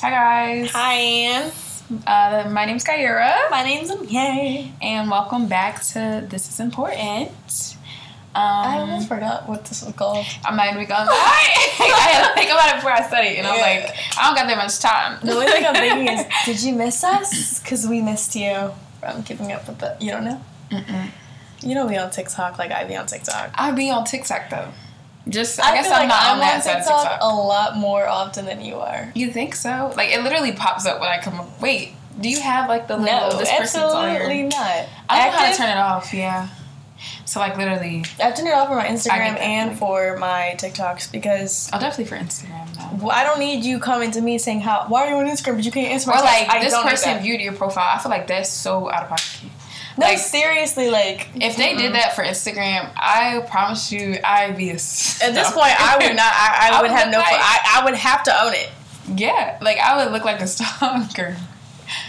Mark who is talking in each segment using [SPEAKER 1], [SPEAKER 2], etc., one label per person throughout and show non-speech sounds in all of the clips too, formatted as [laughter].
[SPEAKER 1] Hi guys.
[SPEAKER 2] Hi.
[SPEAKER 1] Uh, my name's Kyra,
[SPEAKER 2] My name's Yay.
[SPEAKER 1] and welcome back to This Is Important. Um,
[SPEAKER 2] I almost forgot what this was called.
[SPEAKER 1] I'm not gonna lie. I had to think about it before I studied, and I'm like, I don't got that much time.
[SPEAKER 2] The only thing I'm thinking is, [laughs] did you miss us? Because we missed you from keeping up with the. You don't know?
[SPEAKER 1] Mm-mm.
[SPEAKER 2] You know, we on TikTok like I be on TikTok.
[SPEAKER 1] I be on TikTok though. Just I, guess
[SPEAKER 2] feel
[SPEAKER 1] I'm
[SPEAKER 2] like
[SPEAKER 1] not
[SPEAKER 2] I'm
[SPEAKER 1] on that side of
[SPEAKER 2] TikTok,
[SPEAKER 1] TikTok.
[SPEAKER 2] a lot more often than you are.
[SPEAKER 1] You think so? Like it literally pops up when I come. up. Wait, do you have like the little
[SPEAKER 2] No,
[SPEAKER 1] this
[SPEAKER 2] absolutely not.
[SPEAKER 1] I don't know how to turn it off. Yeah. So like literally,
[SPEAKER 2] I've turned it off for my Instagram and for my TikToks because
[SPEAKER 1] I'll definitely for Instagram though.
[SPEAKER 2] well, I don't need you coming to me saying how why are you on Instagram but you can't answer my
[SPEAKER 1] Or like
[SPEAKER 2] I
[SPEAKER 1] this person viewed your profile. I feel like that's so out of pocket.
[SPEAKER 2] No,
[SPEAKER 1] like-
[SPEAKER 2] seriously, like
[SPEAKER 1] If they did that for Instagram, I promise you, I'd be a.
[SPEAKER 2] At this point, I would not. I, I, [laughs]
[SPEAKER 1] I
[SPEAKER 2] would
[SPEAKER 1] would
[SPEAKER 2] have no.
[SPEAKER 1] like-
[SPEAKER 2] I, I would have to own it,
[SPEAKER 1] Yeah, like I would look like a stalker.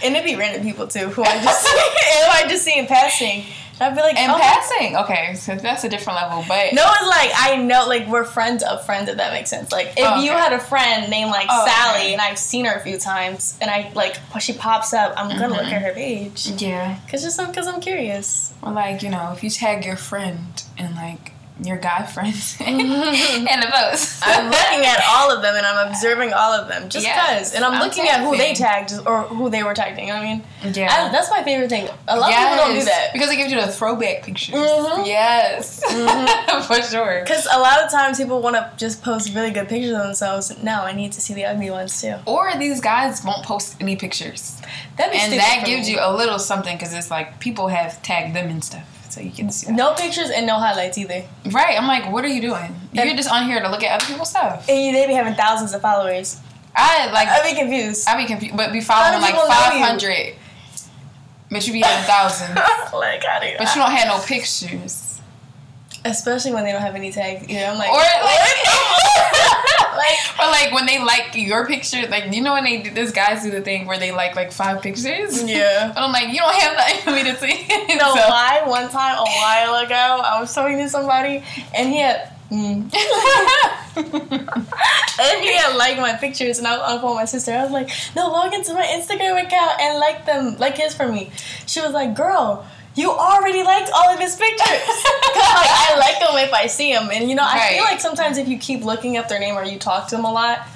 [SPEAKER 2] and it'd be random people too who I just [laughs] who I just see in passing. I'd be like,
[SPEAKER 1] And
[SPEAKER 2] oh,
[SPEAKER 1] passing, okay, so that's a different level. But
[SPEAKER 2] No one's like I know. Like we're friends of friends. If that makes sense. Like if
[SPEAKER 1] Oh,
[SPEAKER 2] you
[SPEAKER 1] okay.
[SPEAKER 2] had a friend named like
[SPEAKER 1] Oh,
[SPEAKER 2] Sally,
[SPEAKER 1] okay.
[SPEAKER 2] and I've seen her a few times, and I like she pops up, I'm gonna look
[SPEAKER 1] Mhm.
[SPEAKER 2] at her page
[SPEAKER 1] yeah,
[SPEAKER 2] because just because I'm curious.
[SPEAKER 1] or like you know, if you tag your friend and like your guy friends [laughs] [laughs] and the post,
[SPEAKER 2] I'm looking at all of them and I'm observing all of them just
[SPEAKER 1] Yes,
[SPEAKER 2] because, and I'm,
[SPEAKER 1] I'm
[SPEAKER 2] looking at who they tagged or who they were tagging. I mean?
[SPEAKER 1] yeah.
[SPEAKER 2] I, that's my favorite thing. A lot of people don't do that.
[SPEAKER 1] because it gives you the throwback pictures.
[SPEAKER 2] Mhm.
[SPEAKER 1] Yes,
[SPEAKER 2] Mhm. [laughs]
[SPEAKER 1] for sure.
[SPEAKER 2] Because a lot of times people want to just post really good pictures of themselves. No, I need to see the ugly ones too.
[SPEAKER 1] Or these guys won't post any pictures,
[SPEAKER 2] That'd be
[SPEAKER 1] and that gives
[SPEAKER 2] me.
[SPEAKER 1] you a little something because it's like people have tagged them and stuff, so you can see. That.
[SPEAKER 2] no pictures and no highlights either.
[SPEAKER 1] Right? I'm like, what are you doing? You're
[SPEAKER 2] And-
[SPEAKER 1] just on here to look at other people's stuff.
[SPEAKER 2] And you- they be having thousands of followers.
[SPEAKER 1] I like.
[SPEAKER 2] I'd be confused.
[SPEAKER 1] I be confused, but be following like
[SPEAKER 2] people know
[SPEAKER 1] five
[SPEAKER 2] you?
[SPEAKER 1] hundred, but you be having thousands, [laughs]
[SPEAKER 2] like I do.
[SPEAKER 1] but you don't have no pictures.
[SPEAKER 2] Especially when they don't have any tags. Yeah, I'm like,
[SPEAKER 1] Or like, [laughs]
[SPEAKER 2] like
[SPEAKER 1] or like when they like your picture, like you know when they do this guys do the thing where they like like five pictures.
[SPEAKER 2] yeah. [laughs]
[SPEAKER 1] But I'm like, you don't have that for me to see. [laughs]
[SPEAKER 2] You know
[SPEAKER 1] So-
[SPEAKER 2] why? One time a while ago, I was talking to somebody, and he had. Mm. [laughs] and he had liked my pictures, and I was on phone my sister. I was like, "No, log into my Instagram account and like them, like his for me." She was like, "Girl, you already liked all of his pictures." [laughs] [laughs] like I like them if I see them, and you know, I feel like sometimes if you keep looking up their name or you talk to them a lot,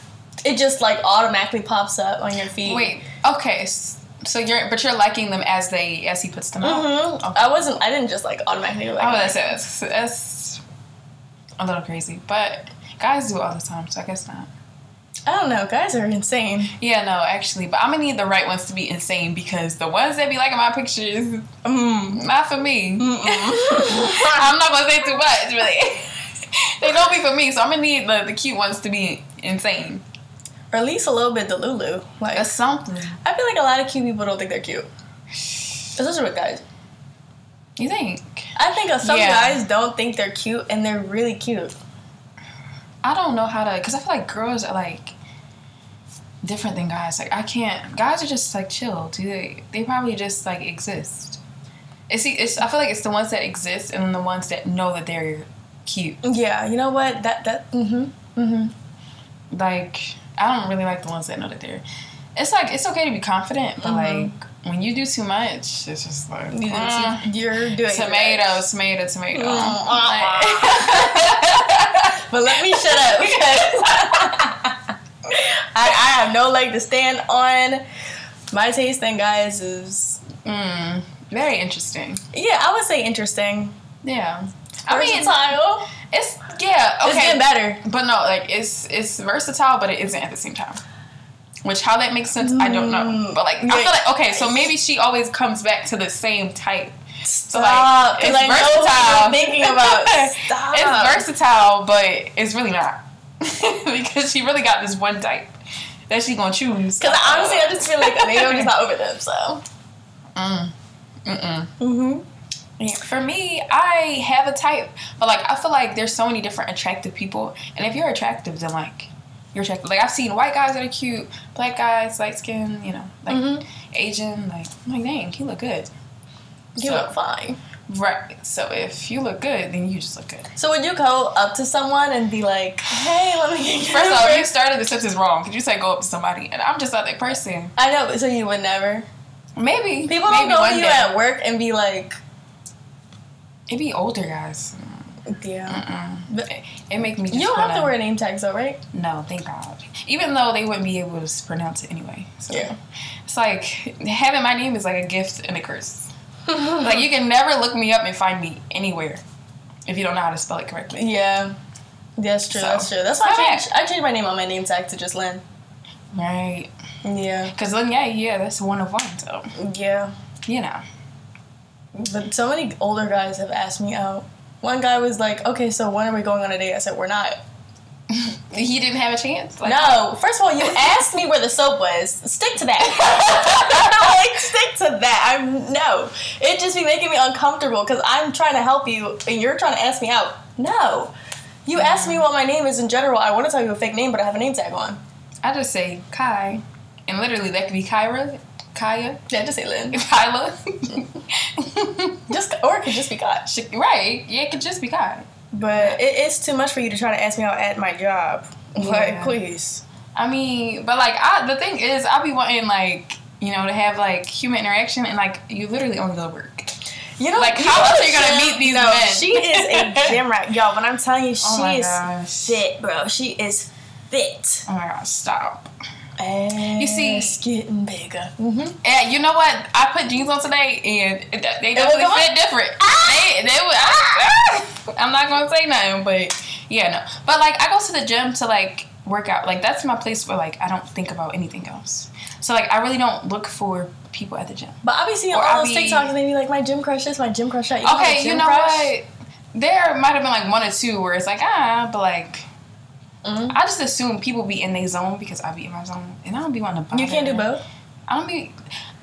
[SPEAKER 2] it just like automatically pops up on your feed.
[SPEAKER 1] Wait. Okay. So you're, but you're liking them as they as he puts them out.
[SPEAKER 2] hmm
[SPEAKER 1] Okay.
[SPEAKER 2] I wasn't. I didn't just like automatically like.
[SPEAKER 1] Oh, that's that's that's a little crazy, but guys do it all the time, so I guess not.
[SPEAKER 2] I don't know. Guys are insane.
[SPEAKER 1] Yeah, no, actually, but I'm gonna need the right ones to be insane because the ones that be liking my pictures,
[SPEAKER 2] Mm.
[SPEAKER 1] not for me. [laughs] I'm not gonna say too much, really. [laughs] they don't be for me, so I'm gonna need the, the cute ones to be insane.
[SPEAKER 2] or at least a little bit Delulu. Like
[SPEAKER 1] That's something.
[SPEAKER 2] I feel like a lot of cute people don't think they're cute, [sighs] especially with guys.
[SPEAKER 1] You think?
[SPEAKER 2] I think some
[SPEAKER 1] Yeah.
[SPEAKER 2] guys don't think they're cute, and they're really cute.
[SPEAKER 1] I don't know how to, because I feel like girls are like different than guys. Like I can't. Guys are just like chill. Do they? They probably just like exist. It's, it's. I feel like it's the ones that exist and the ones that know that they're cute.
[SPEAKER 2] Yeah, you know what? That that. Mm-hmm. Mm-hmm.
[SPEAKER 1] Like I don't really like the ones that know that they're. It's like it's okay to be confident, but
[SPEAKER 2] Mhm.
[SPEAKER 1] like when you do too much, it's just like
[SPEAKER 2] You
[SPEAKER 1] mm,
[SPEAKER 2] You're doing
[SPEAKER 1] tomato, tomato, tomato.
[SPEAKER 2] Mm,
[SPEAKER 1] Like- [laughs]
[SPEAKER 2] But let me shut up [laughs] because I, I have no leg to stand on. My taste in guys is
[SPEAKER 1] mm, very interesting.
[SPEAKER 2] yeah, I would say interesting.
[SPEAKER 1] Yeah. I mean,
[SPEAKER 2] Versatile.
[SPEAKER 1] it's yeah
[SPEAKER 2] It's
[SPEAKER 1] okay,
[SPEAKER 2] getting better.
[SPEAKER 1] but no, like it's it's versatile, but it isn't at the same time. Which how that makes sense, I don't know.
[SPEAKER 2] Mm,
[SPEAKER 1] But like I feel like okay, so maybe she always comes back to the same type. So
[SPEAKER 2] Stop.
[SPEAKER 1] like it's
[SPEAKER 2] 'cause I know
[SPEAKER 1] versatile.
[SPEAKER 2] thinking about. [laughs] Stop.
[SPEAKER 1] It's versatile, but it's really not [laughs] because she really got this one type that she gonna choose.
[SPEAKER 2] Because honestly, I just feel like maybe I'm just not over them. So.
[SPEAKER 1] Mm. Mm-mm.
[SPEAKER 2] Mm-hmm.
[SPEAKER 1] Yeah, For me, I have a type, but like I feel like there's so many different attractive people, and if you're attractive, then like you're attractive. Like I've seen white guys that are cute, black guys, light skin, you know, like
[SPEAKER 2] Mhm.
[SPEAKER 1] Asian. Like I'm like, dang, he look good.
[SPEAKER 2] You
[SPEAKER 1] So-
[SPEAKER 2] look fine.
[SPEAKER 1] Right. So if you look good, then you just look good.
[SPEAKER 2] So would you go up to someone and be like, "Hey, let me get
[SPEAKER 1] First of
[SPEAKER 2] all,
[SPEAKER 1] you started the sentence wrong. Could you say go up to somebody? And I'm just not that person.
[SPEAKER 2] I know, so you would never.
[SPEAKER 1] Maybe
[SPEAKER 2] People
[SPEAKER 1] maybe
[SPEAKER 2] don't go
[SPEAKER 1] one
[SPEAKER 2] you
[SPEAKER 1] day.
[SPEAKER 2] at work and be like,
[SPEAKER 1] It'd be older guys.
[SPEAKER 2] "Yeah." But
[SPEAKER 1] It, it make me. Just
[SPEAKER 2] you don't have to
[SPEAKER 1] wanna-
[SPEAKER 2] wear name tags, though, right?
[SPEAKER 1] No, thank God. Even though they wouldn't be able to pronounce it anyway. So
[SPEAKER 2] Yeah.
[SPEAKER 1] it's like having my name is like a gift and a curse. [laughs] like you can never look me up and find me anywhere if you don't know how to spell it correctly.
[SPEAKER 2] Yeah. That's true.
[SPEAKER 1] So,
[SPEAKER 2] that's true. That's why I changed. I changed my name on my name tag to just Lynn.
[SPEAKER 1] Right.
[SPEAKER 2] Yeah.
[SPEAKER 1] Because then yeah, yeah, that's one of one. So
[SPEAKER 2] Yeah.
[SPEAKER 1] you know.
[SPEAKER 2] But so many older guys have asked me out. One guy was like, "Okay, so when are we going on a date?" I said, "We're not." [laughs]
[SPEAKER 1] He didn't have a chance. Like,
[SPEAKER 2] no. First of all, you asked me where the soap was. Stick to that. [laughs] [laughs] like, stick to that. I'm no. It just be making me uncomfortable because I'm trying to help you and you're trying to ask me out. No. You mm-hmm. asked me what my name is in general. I want to tell you a fake name, but I have a name tag on.
[SPEAKER 1] I just say Kai, and literally that could be Kyra, Kaya,
[SPEAKER 2] Yeah, just say Lynn.
[SPEAKER 1] Kyla.
[SPEAKER 2] Just or it could just be Kai.
[SPEAKER 1] right? Yeah, it could just be Kai.
[SPEAKER 2] But it is too much for you to try to ask me out at my job. [laughs] Like,
[SPEAKER 1] Yeah.
[SPEAKER 2] please.
[SPEAKER 1] I mean, but like, I the thing is, I'll be wanting like you know to have like human interaction, and like you literally only go to work.
[SPEAKER 2] You know,
[SPEAKER 1] Like,
[SPEAKER 2] you
[SPEAKER 1] how else are you gonna meet these
[SPEAKER 2] no,
[SPEAKER 1] men?
[SPEAKER 2] She is a [laughs] gym rat, yo. When I'm telling you, oh she
[SPEAKER 1] Oh
[SPEAKER 2] is
[SPEAKER 1] gosh.
[SPEAKER 2] fit, bro. She is fit.
[SPEAKER 1] Oh my gosh, stop!
[SPEAKER 2] And
[SPEAKER 1] You see-
[SPEAKER 2] it's getting bigger. Mm-hmm.
[SPEAKER 1] And you know what? I put jeans on today, and they definitely fit different. They, they were. I, [laughs] I'm not gonna say nothing, but yeah, no. But like, I go to the gym to like work out. Like that's my place where like I don't think about anything else. So like, I really don't look for people at the gym.
[SPEAKER 2] But I be seeing
[SPEAKER 1] Or
[SPEAKER 2] all
[SPEAKER 1] I
[SPEAKER 2] those
[SPEAKER 1] be-
[SPEAKER 2] TikToks and they be like, my gym crush is my gym crush. You
[SPEAKER 1] Okay, you
[SPEAKER 2] gym
[SPEAKER 1] know
[SPEAKER 2] crush?
[SPEAKER 1] what? There might have been like one or two where it's like ah, but like
[SPEAKER 2] Mhm.
[SPEAKER 1] I just assume people be in their zone because I be in my zone, and I don't be wanting to bother.
[SPEAKER 2] You can't do both.
[SPEAKER 1] I don't be.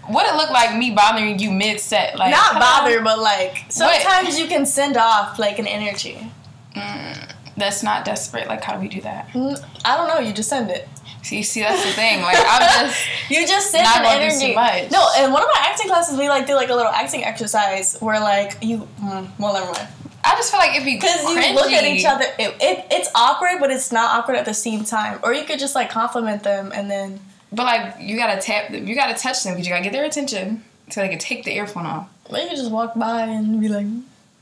[SPEAKER 1] What it look like me bothering you mid set? Like
[SPEAKER 2] Not bother, but like sometimes you can send off like an energy.
[SPEAKER 1] Mm, that's not desperate. Like how do we do that?
[SPEAKER 2] Mm, I don't know. You just send it.
[SPEAKER 1] See, see, that's the thing. Like I'm [laughs] just.
[SPEAKER 2] You just send
[SPEAKER 1] Not
[SPEAKER 2] an energy.
[SPEAKER 1] too much.
[SPEAKER 2] No, in one of my acting classes, we like do like a little acting exercise where like you. Mm, well, never mind.
[SPEAKER 1] I just feel like it'd be
[SPEAKER 2] Because you look at each other, it, it, it's awkward, but it's not awkward at the same time. Or you could just like compliment them and then.
[SPEAKER 1] But like you gotta tap them, you gotta touch them because you gotta get their attention so they can take the earphone off.
[SPEAKER 2] Or you could just walk by and be like,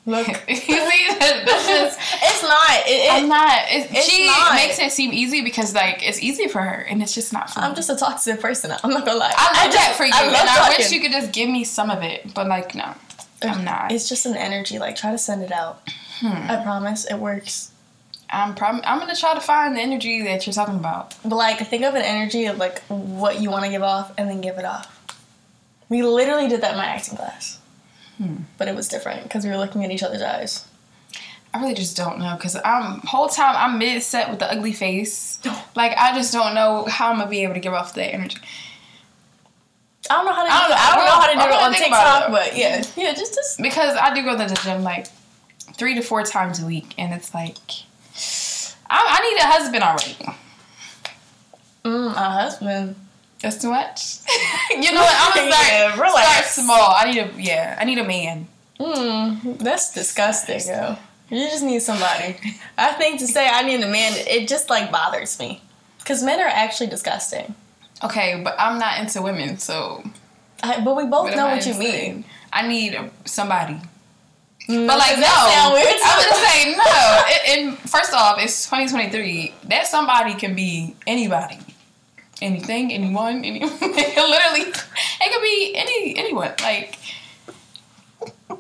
[SPEAKER 2] look. [laughs]
[SPEAKER 1] you see, that's just. [laughs]
[SPEAKER 2] it's not. It, it,
[SPEAKER 1] I'm not. It,
[SPEAKER 2] it's
[SPEAKER 1] she
[SPEAKER 2] not.
[SPEAKER 1] makes it seem easy because like it's easy for her, and it's just not for me.
[SPEAKER 2] I'm just a toxic person. I'm not gonna lie.
[SPEAKER 1] I love
[SPEAKER 2] just-
[SPEAKER 1] that for you,
[SPEAKER 2] I
[SPEAKER 1] and
[SPEAKER 2] love
[SPEAKER 1] I wish you could just give me some of it. But like, no, I'm not.
[SPEAKER 2] It's just an energy. Like, try to send it out.
[SPEAKER 1] Hmm.
[SPEAKER 2] I promise it works.
[SPEAKER 1] I'm prom- I'm gonna try to find the energy that you're talking about.
[SPEAKER 2] But like, think of an energy of like what you want to give off, and then give it off. We literally did that in my acting class,
[SPEAKER 1] Hmm.
[SPEAKER 2] but it was different because we were looking at each other's eyes.
[SPEAKER 1] I really just don't know because I'm whole time I'm mid set with the ugly face. Like I just don't know how I'm gonna be able to give off that energy.
[SPEAKER 2] I don't know how to. Do
[SPEAKER 1] I don't.
[SPEAKER 2] I don't know how to do it on TikTok,
[SPEAKER 1] it,
[SPEAKER 2] but yeah, yeah, just just
[SPEAKER 1] because I do go to the gym like three to four times a week, and it's like I, I need a husband already.
[SPEAKER 2] mm, a husband.
[SPEAKER 1] That's too much. [laughs] you know what? I'm gonna [laughs] start,
[SPEAKER 2] Yeah,
[SPEAKER 1] start small. I need a yeah. I need a man.
[SPEAKER 2] Mm, that's disgusting, yo. You just need somebody. [laughs] I think to say I need a man, it just like bothers me. Because men are actually disgusting.
[SPEAKER 1] Okay, but I'm not into women, so.
[SPEAKER 2] I, but we both
[SPEAKER 1] what
[SPEAKER 2] know what you mean.
[SPEAKER 1] I need somebody.
[SPEAKER 2] Mm,
[SPEAKER 1] But like no,
[SPEAKER 2] that sound weird?
[SPEAKER 1] I would just say no. [laughs] It, and first off, it's 2023. That somebody can be anybody, anything, anyone, [laughs] any. literally, it could be any anyone. Like, [laughs] I'm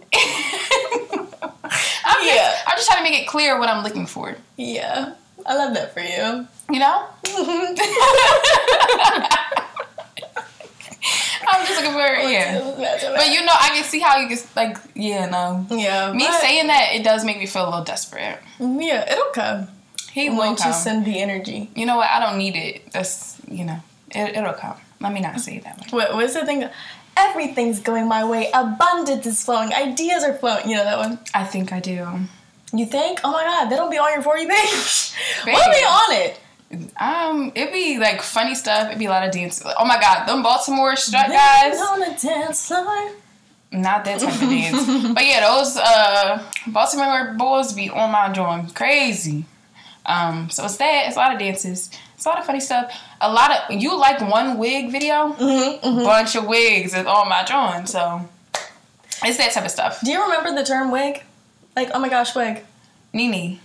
[SPEAKER 2] Yeah.
[SPEAKER 1] just, I'm just trying to make it clear what I'm looking for.
[SPEAKER 2] yeah, I love that for you.
[SPEAKER 1] You know. [laughs] I'm just looking for yeah. But you know, I can see how you can like yeah no.
[SPEAKER 2] yeah,
[SPEAKER 1] Me saying that it does make me feel a little desperate.
[SPEAKER 2] yeah, it'll come.
[SPEAKER 1] He will come.
[SPEAKER 2] you send the energy.
[SPEAKER 1] you know what? I don't need it. That's you know, it, it'll come. Let me not say it that way.
[SPEAKER 2] What what's the thing? Everything's going my way. Abundance is flowing. Ideas are flowing. You know that one.
[SPEAKER 1] I think I do.
[SPEAKER 2] You think? Oh my god, that'll be on your for you page. [laughs] What'll be on it?
[SPEAKER 1] Um, it'd be like funny stuff. It'd be a lot of dance. Oh my god, them Baltimore strut guys.
[SPEAKER 2] On the dance floor.
[SPEAKER 1] Not that type of dance. [laughs] But yeah, those uh Baltimore boys be on my joint crazy. Um, so it's that, it's a lot of dances. It's a lot of funny stuff. A lot of you like one wig video,
[SPEAKER 2] Mm-hmm,
[SPEAKER 1] bunch of wigs is on my joint. So it's that type of stuff.
[SPEAKER 2] Do you remember the term wig? Like, oh my gosh, wig.
[SPEAKER 1] Nene,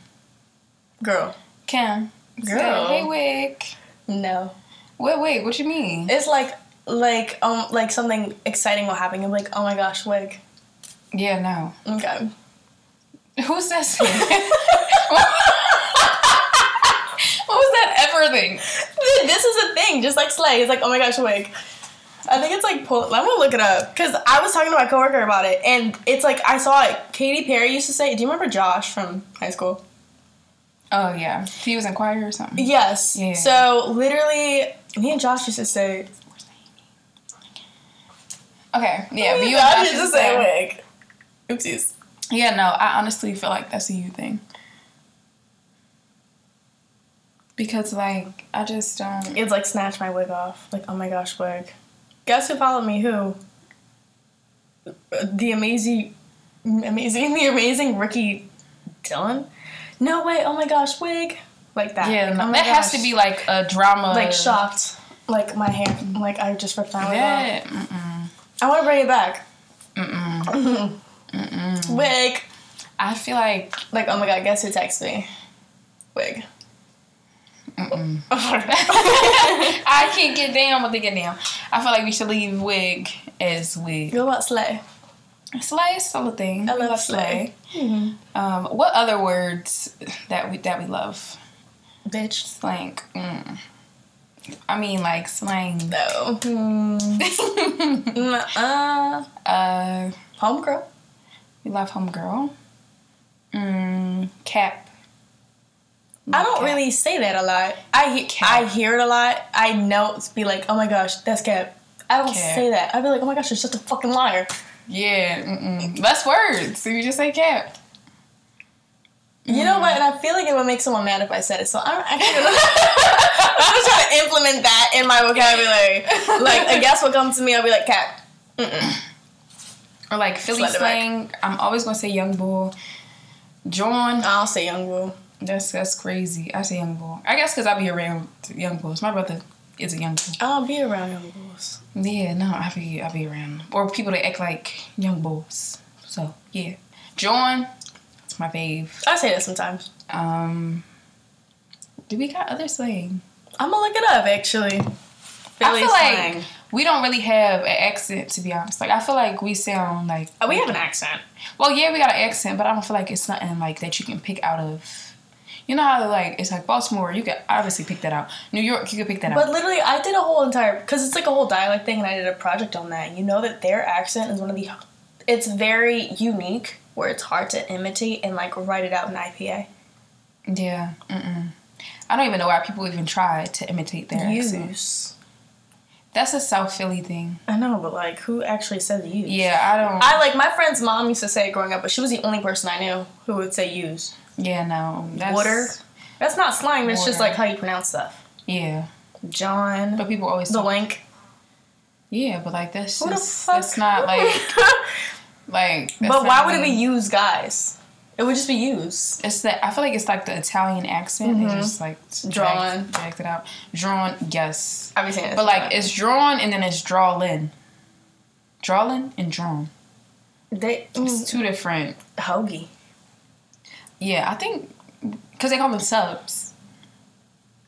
[SPEAKER 2] Girl.
[SPEAKER 1] Kim,
[SPEAKER 2] Girl.
[SPEAKER 1] say, hey wig.
[SPEAKER 2] No.
[SPEAKER 1] What wig? What you mean?
[SPEAKER 2] It's like like um like something exciting will happen. You're like, oh my gosh, wig.
[SPEAKER 1] Yeah, no.
[SPEAKER 2] Okay.
[SPEAKER 1] Who says [laughs] what was that ever thing?
[SPEAKER 2] this is a thing, just like Slay. It's like, oh my gosh, wig. I think it's like pull. I'm gonna look it up because I was talking to my coworker about it, and it's like I saw it. Katy Perry used to say. Do you remember Josh from high school?
[SPEAKER 1] Oh yeah, he was in choir or something.
[SPEAKER 2] Yes.
[SPEAKER 1] Yeah.
[SPEAKER 2] So literally, me and Josh used to say.
[SPEAKER 1] Okay, yeah, but you
[SPEAKER 2] Josh
[SPEAKER 1] and
[SPEAKER 2] used to say wig. Oopsies.
[SPEAKER 1] Yeah, no, I honestly feel like that's a you thing. Because like I just don't.
[SPEAKER 2] It's like snatch my wig off. Like oh my gosh, wig. Guess who followed me? Who? The amazing, amazing, [laughs] the amazing Ricky Dillon. No way! Oh my gosh, wig. Like that.
[SPEAKER 1] Yeah,
[SPEAKER 2] Like, oh
[SPEAKER 1] that has to be like a drama.
[SPEAKER 2] like shocked. Like my hair. Like I just ripped off.
[SPEAKER 1] Yeah.
[SPEAKER 2] I want to bring it back.
[SPEAKER 1] Mm-mm. Mm-mm. [laughs]
[SPEAKER 2] Wig.
[SPEAKER 1] I feel like
[SPEAKER 2] Like oh my god, guess who texted me? Wig. [laughs]
[SPEAKER 1] mm-mm.
[SPEAKER 2] I
[SPEAKER 1] I can't get down with the get down. I feel like we should leave wig as wig.
[SPEAKER 2] Go about Slay.
[SPEAKER 1] Slay is still a thing.
[SPEAKER 2] I
[SPEAKER 1] We
[SPEAKER 2] love Slay.
[SPEAKER 1] Um, what other words that we that we love?
[SPEAKER 2] Bitch.
[SPEAKER 1] Slang. Mm. I mean, like slang.
[SPEAKER 2] No. Mm. uh,
[SPEAKER 1] uh,
[SPEAKER 2] homegirl.
[SPEAKER 1] we love homegirl. Mm, cap.
[SPEAKER 2] I don't
[SPEAKER 1] Cap.
[SPEAKER 2] really say that a lot. I he- I hear it a lot. I know it's be like, oh my gosh, that's cap. I don't
[SPEAKER 1] Cap.
[SPEAKER 2] say that. I'd be like, oh my gosh, you're such a fucking liar.
[SPEAKER 1] Yeah. Mm-mm. Less words. So you just say cap.
[SPEAKER 2] You know what? Mm. And I feel like it would make someone mad if I said it. So I'm actually [laughs] I'm just trying to implement that in my vocabulary. Like, I guess what comes to me, I'll be like, cap. Mm-mm.
[SPEAKER 1] Or like Philly
[SPEAKER 2] Slide it back.
[SPEAKER 1] slang. I'm always gonna say young bull. jawn.
[SPEAKER 2] I'll say young boo.
[SPEAKER 1] That's that's crazy. I say young bull. I guess because I be around young bulls. My brother is a young bull.
[SPEAKER 2] I'll be around young bulls.
[SPEAKER 1] Yeah, no, I be I be around or people that act like young bulls. So yeah, jawn, it's my fave.
[SPEAKER 2] I say that sometimes.
[SPEAKER 1] Um, do we got other slang?
[SPEAKER 2] I'm gonna look it up actually.
[SPEAKER 1] I
[SPEAKER 2] Philly
[SPEAKER 1] feel
[SPEAKER 2] slang.
[SPEAKER 1] like we don't really have an accent to be honest. Like I feel like we sound like
[SPEAKER 2] Oh, we have an accent.
[SPEAKER 1] well, yeah, we got an accent, but I don't feel like it's nothing like that you can pick out of. You know how like it's like Baltimore, you can obviously pick that out. New York, you can pick that out.
[SPEAKER 2] But literally, I did a whole entire because it's like a whole dialect thing, and I did a project on that. You know that their accent is one of the, it's very unique, where it's hard to imitate and like write it out in IPA.
[SPEAKER 1] yeah, mm-mm. I don't even know why people even try to imitate their accent.
[SPEAKER 2] Use.
[SPEAKER 1] That's a South Philly thing.
[SPEAKER 2] I know, but like, who actually says use?
[SPEAKER 1] Yeah, I don't.
[SPEAKER 2] I like my friend's mom used to say it growing up, but she was the only person I knew who would say use.
[SPEAKER 1] Yeah, no. That's,
[SPEAKER 2] Water. That's not slang. That's just like how you pronounce stuff.
[SPEAKER 1] Yeah,
[SPEAKER 2] jawn.
[SPEAKER 1] but people always
[SPEAKER 2] The link.
[SPEAKER 1] Yeah, but like that's
[SPEAKER 2] Who the
[SPEAKER 1] just,
[SPEAKER 2] fuck?
[SPEAKER 1] that's not [laughs] like like.
[SPEAKER 2] but why would it be used, guys? It would just be used.
[SPEAKER 1] It's that I feel like it's like the Italian accent. It just like
[SPEAKER 2] Mm-hmm. Drawn.
[SPEAKER 1] dragged, it out. Drawn, yes.
[SPEAKER 2] I've been saying
[SPEAKER 1] But like it's drawn and then it's drawlin. Drawlin and drawn.
[SPEAKER 2] they
[SPEAKER 1] It's
[SPEAKER 2] mm,
[SPEAKER 1] two different.
[SPEAKER 2] hoagie.
[SPEAKER 1] Yeah, I think because they call them subs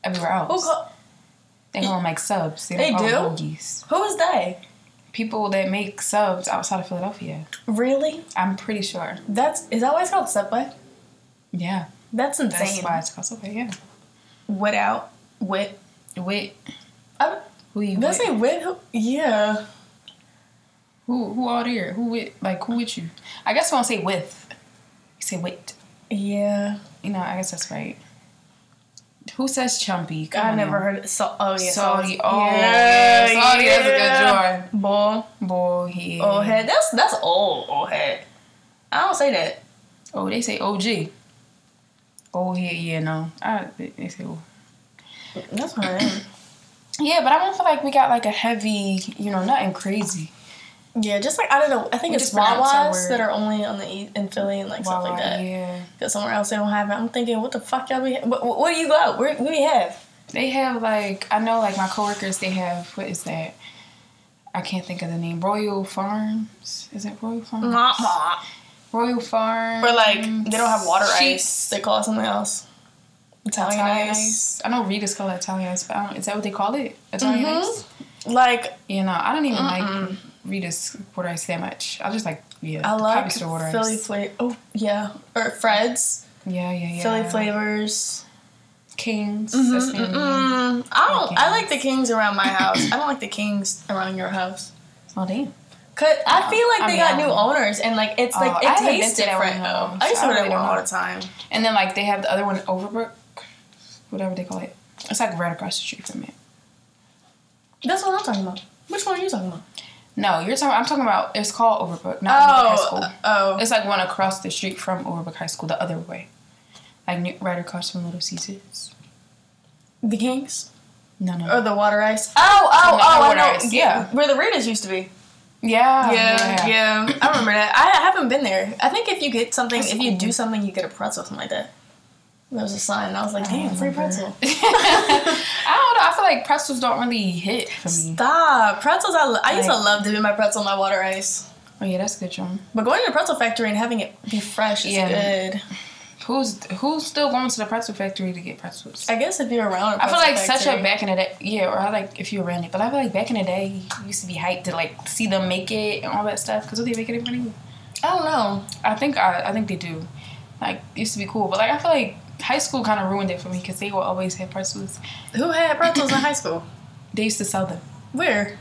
[SPEAKER 1] everywhere else.
[SPEAKER 2] Who call,
[SPEAKER 1] they call them like subs. They,
[SPEAKER 2] They do? who is they?
[SPEAKER 1] People that make subs outside of Philadelphia.
[SPEAKER 2] Really?
[SPEAKER 1] I'm pretty sure.
[SPEAKER 2] That's is that why it's called Subway?
[SPEAKER 1] Yeah,
[SPEAKER 2] That's insane.
[SPEAKER 1] that's why it's called Subway. Yeah.
[SPEAKER 2] Without wit.
[SPEAKER 1] Wit.
[SPEAKER 2] I,
[SPEAKER 1] Who you
[SPEAKER 2] that's say wit. Who, yeah.
[SPEAKER 1] Who who all there? Who with? Like who with you? I guess we don't say with. You say wit.
[SPEAKER 2] Yeah.
[SPEAKER 1] You know, I guess that's right. Who says chumpy? Come
[SPEAKER 2] I never
[SPEAKER 1] now.
[SPEAKER 2] heard it. So, oh yeah.
[SPEAKER 1] Saudi. Oh,
[SPEAKER 2] yeah.
[SPEAKER 1] yeah. Saudi is a good
[SPEAKER 2] yeah.
[SPEAKER 1] joint.
[SPEAKER 2] Boy.
[SPEAKER 1] Boy, yeah.
[SPEAKER 2] Old head. That's that's old. Old head. I don't say that.
[SPEAKER 1] Oh, they say OG. Oh, yeah, yeah, no. I, they they say, oh.
[SPEAKER 2] That's am. [coughs]
[SPEAKER 1] Yeah, but I don't feel like we got like a heavy, you know, nothing crazy.
[SPEAKER 2] Yeah, just like I don't know. I think
[SPEAKER 1] We
[SPEAKER 2] it's Wawas that are only on the east in Philly and like stuff like that.
[SPEAKER 1] Yeah.
[SPEAKER 2] Because somewhere else they don't have it. I'm thinking, what the fuck y'all be? What, what do you got? Where, what do you have?
[SPEAKER 1] They have like I know like my coworkers. They have what is that? I can't think of the name. Royal Farms. Is it Royal Farms? Royal Farms.
[SPEAKER 2] Or like they don't have water ice. They call it something else. Italian,
[SPEAKER 1] Italian
[SPEAKER 2] ice.
[SPEAKER 1] ice. I know Rita's call it Italian ice, but I don't, is that what they call it? Italian
[SPEAKER 2] Mhm.
[SPEAKER 1] ice.
[SPEAKER 2] Like
[SPEAKER 1] You know, I don't even like
[SPEAKER 2] Mm-mm.
[SPEAKER 1] Rita's water ice that much. I just like yeah,
[SPEAKER 2] I like
[SPEAKER 1] Poppy store water
[SPEAKER 2] Philly flavor. Oh yeah, or Fred's
[SPEAKER 1] Yeah, yeah, yeah.
[SPEAKER 2] Philly flavors.
[SPEAKER 1] Kings.
[SPEAKER 2] Mhm,
[SPEAKER 1] That's the name of them.
[SPEAKER 2] mm-mm. I don't. I like the kings around my house. I don't like the kings around your house.
[SPEAKER 1] Oh damn.
[SPEAKER 2] Cause I feel like
[SPEAKER 1] I
[SPEAKER 2] they
[SPEAKER 1] mean,
[SPEAKER 2] got new owners and like it's
[SPEAKER 1] Oh,
[SPEAKER 2] like it
[SPEAKER 1] haven't
[SPEAKER 2] tastes different though.
[SPEAKER 1] though,
[SPEAKER 2] I used to
[SPEAKER 1] so I really
[SPEAKER 2] one all the time.
[SPEAKER 1] And then like they have the other one Overbrook, whatever they call it. It's like right across the street from it.
[SPEAKER 2] That's what I'm talking about. Which one are you talking about?
[SPEAKER 1] No, you're talking. I'm talking about. It's called Overbrook, not Overbrook High
[SPEAKER 2] Oh,
[SPEAKER 1] School.
[SPEAKER 2] oh,
[SPEAKER 1] It's like one across the street from Overbrook High School, the other way, like new, right across from Little Caesars.
[SPEAKER 2] the Kings
[SPEAKER 1] No, no.
[SPEAKER 2] or the water ice. Oh, oh,
[SPEAKER 1] No, no,
[SPEAKER 2] oh, I know.
[SPEAKER 1] ice, yeah.
[SPEAKER 2] where the Ritas used to be.
[SPEAKER 1] yeah,
[SPEAKER 2] yeah, yeah, I remember that. I haven't been there. I think if you get something,
[SPEAKER 1] That's
[SPEAKER 2] if you do something, you get a pretzel, something like that. There was a sign, and I was like,
[SPEAKER 1] oh,
[SPEAKER 2] damn, free pretzel. [laughs] [laughs]
[SPEAKER 1] I don't know. I feel like pretzels don't really hit for me.
[SPEAKER 2] Stop. Pretzels, I, I used to love dipping my pretzel in my water ice.
[SPEAKER 1] Oh yeah, that's good, John.
[SPEAKER 2] But going to the pretzel factory and having it be fresh is
[SPEAKER 1] Yeah.
[SPEAKER 2] good.
[SPEAKER 1] Who's who's still going to the pretzel factory to get pretzels?
[SPEAKER 2] I guess if you're around a
[SPEAKER 1] I feel like such a back in the day, yeah, or I like if you're around it, but I feel like back in the day, you used to be hyped to like see them make it and all that stuff because do they make it in front of you.
[SPEAKER 2] I don't know.
[SPEAKER 1] I think I, I think they do. Like it used to be cool, but like I feel like high school kind of ruined it for me because they will always have pretzels.
[SPEAKER 2] Who had pretzels in high school?
[SPEAKER 1] They used to sell them.
[SPEAKER 2] Where?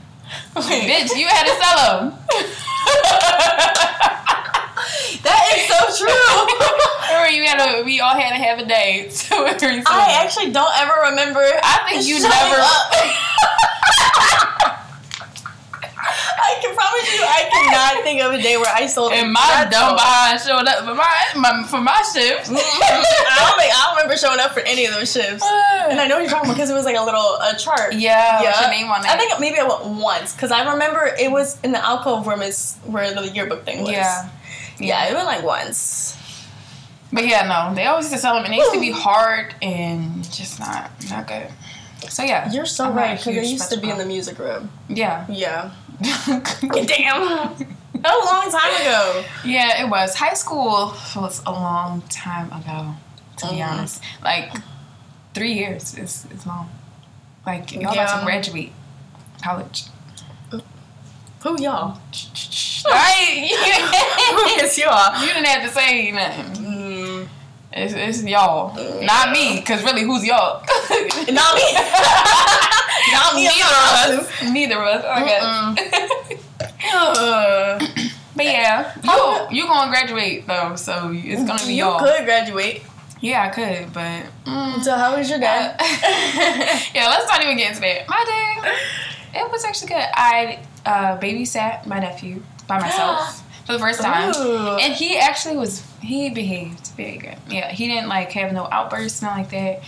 [SPEAKER 1] Bitch, you had to sell them.
[SPEAKER 2] That is so true. [laughs]
[SPEAKER 1] Remember, you had to. We all had to have a day [laughs] research.
[SPEAKER 2] I actually don't ever remember.
[SPEAKER 1] I think you never- [laughs]
[SPEAKER 2] up. I can promise you, I cannot [laughs] think of a day where I sold.
[SPEAKER 1] And my
[SPEAKER 2] pretzel.
[SPEAKER 1] dumb behind showed up for my, my for my shift. [laughs]
[SPEAKER 2] I don't think I don't remember showing up for any of those shifts. And I know what you're talking because it was like a little a chart.
[SPEAKER 1] yeah, what's your name on it?
[SPEAKER 2] I think maybe I went once because I remember it was in the alcove where Miss where the yearbook thing was.
[SPEAKER 1] Yeah.
[SPEAKER 2] yeah, it went like once.
[SPEAKER 1] But yeah, no, they always used to sell them, and they used to be hard and just not not good. So yeah,
[SPEAKER 2] You're so
[SPEAKER 1] I'm
[SPEAKER 2] right because they used to be in the music room.
[SPEAKER 1] yeah,
[SPEAKER 2] Yeah. Damn. That was a long time ago.
[SPEAKER 1] yeah. It was high school was a long time ago. To be
[SPEAKER 2] Mhm.
[SPEAKER 1] honest, like three years is is long. Like y'all about to graduate college.
[SPEAKER 2] Who y'all?
[SPEAKER 1] right? [laughs] [laughs]
[SPEAKER 2] yes, you are.
[SPEAKER 1] you didn't have to say nothing. It's, it's y'all, not me. Cause really, who's y'all? [laughs]
[SPEAKER 2] not me. [laughs] not me.
[SPEAKER 1] Neither of us. Neither of us. Okay. [laughs]
[SPEAKER 2] Uh, [coughs]
[SPEAKER 1] but yeah, you
[SPEAKER 2] How-
[SPEAKER 1] you gonna graduate though, so it's gonna be
[SPEAKER 2] you
[SPEAKER 1] y'all.
[SPEAKER 2] could graduate.
[SPEAKER 1] Yeah, I could, but mm,
[SPEAKER 2] So how was your day?
[SPEAKER 1] yeah, let's not even get into that. My day, [gasps] it was actually good. I uh, babysat my nephew by myself [gasps] for the first time,
[SPEAKER 2] Ooh.
[SPEAKER 1] and he actually was he behaved very good. Yeah, he didn't like have no outbursts, nothing like that.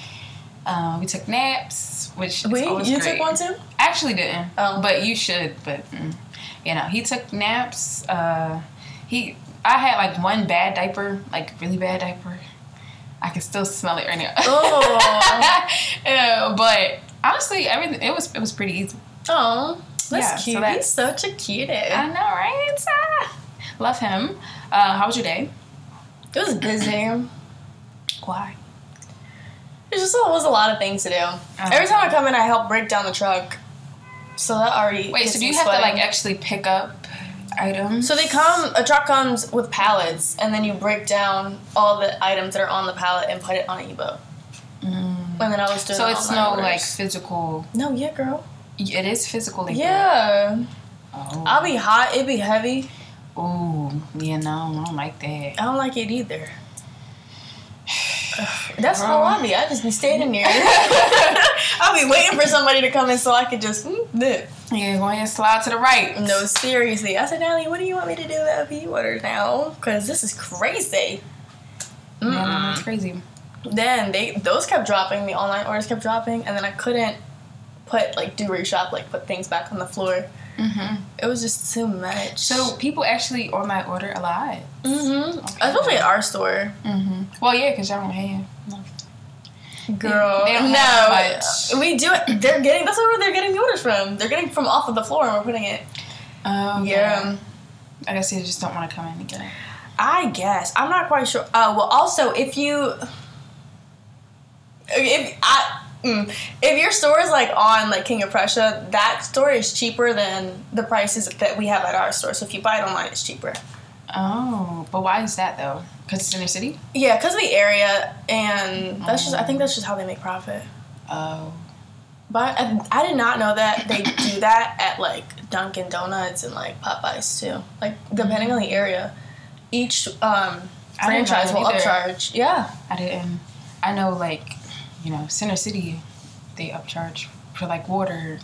[SPEAKER 1] Um, we took naps, which
[SPEAKER 2] Wait, you
[SPEAKER 1] great.
[SPEAKER 2] took one too?
[SPEAKER 1] Actually didn't.
[SPEAKER 2] Oh.
[SPEAKER 1] But you should. But mm, you know, he took naps. Uh, he, I had like one bad diaper, like really bad diaper. I can still smell it right now.
[SPEAKER 2] Oh. [laughs]
[SPEAKER 1] Yeah, but honestly, everything it was it was pretty easy.
[SPEAKER 2] Oh, that's
[SPEAKER 1] Yeah, so
[SPEAKER 2] cute.
[SPEAKER 1] that's-
[SPEAKER 2] He's such a cutie.
[SPEAKER 1] I know, right? Ah, [laughs] love him. Uh, how was your day?
[SPEAKER 2] It was busy.
[SPEAKER 1] Why?
[SPEAKER 2] There's just always a lot of things to do. Every time I come in, I help break down the truck. So that already
[SPEAKER 1] Wait, so do you have to like actually pick up items?
[SPEAKER 2] So they come. A truck comes with pallets, and then you break down all the items that are on the pallet and put it on a boat.
[SPEAKER 1] Mm.
[SPEAKER 2] And then I was doing.
[SPEAKER 1] So it's no
[SPEAKER 2] orders.
[SPEAKER 1] like physical.
[SPEAKER 2] No, yeah, girl.
[SPEAKER 1] It is physical. labor.
[SPEAKER 2] Yeah,
[SPEAKER 1] Oh.
[SPEAKER 2] I'll be hot. It'd be heavy.
[SPEAKER 1] Ooh, yeah, no, I don't like that.
[SPEAKER 2] I don't like it either. [sighs] That's how I be. I just be standing there. [laughs] I'll be waiting for somebody to come in so I could just mm, dip.
[SPEAKER 1] Yeah, go ahead and slide to the right.
[SPEAKER 2] No, seriously. I said, Natalie, what do you want me to do about pee water now? Because this is crazy.
[SPEAKER 1] Yeah,
[SPEAKER 2] Mm-mm.
[SPEAKER 1] it's crazy.
[SPEAKER 2] Then they those kept dropping. The online orders kept dropping, and then I couldn't put like do reshop like put things back on the floor.
[SPEAKER 1] Mm-hmm.
[SPEAKER 2] It was just too much.
[SPEAKER 1] So people actually on my order a lot.
[SPEAKER 2] mm-hmm.
[SPEAKER 1] Okay.
[SPEAKER 2] especially at our store,
[SPEAKER 1] Mm-hmm. Well, yeah, because y'all don't have.
[SPEAKER 2] girl.
[SPEAKER 1] They don't
[SPEAKER 2] no, we do it. They're getting. That's where they're getting the orders from. They're getting from off of the floor, and we're putting it.
[SPEAKER 1] Oh,
[SPEAKER 2] Yeah.
[SPEAKER 1] I guess they just don't want to come in and get it.
[SPEAKER 2] I guess I'm not quite sure. Uh, well, also if you, if I, mm, if your store is like on like King of Prussia, that store is cheaper than the prices that we have at our store. So if you buy it online, it's cheaper.
[SPEAKER 1] Oh, but why is that though? Because it's in the city.
[SPEAKER 2] Yeah, because of the area, and that's just I think that's just how they make profit.
[SPEAKER 1] Oh.
[SPEAKER 2] But I, I did not know that they do that at like Dunkin' Donuts and like Popeyes too. Like depending on the area, each um,
[SPEAKER 1] I didn't know
[SPEAKER 2] franchise will
[SPEAKER 1] either.
[SPEAKER 2] upcharge. Yeah.
[SPEAKER 1] I didn't. I know, like, you know, Center City, they upcharge for like water,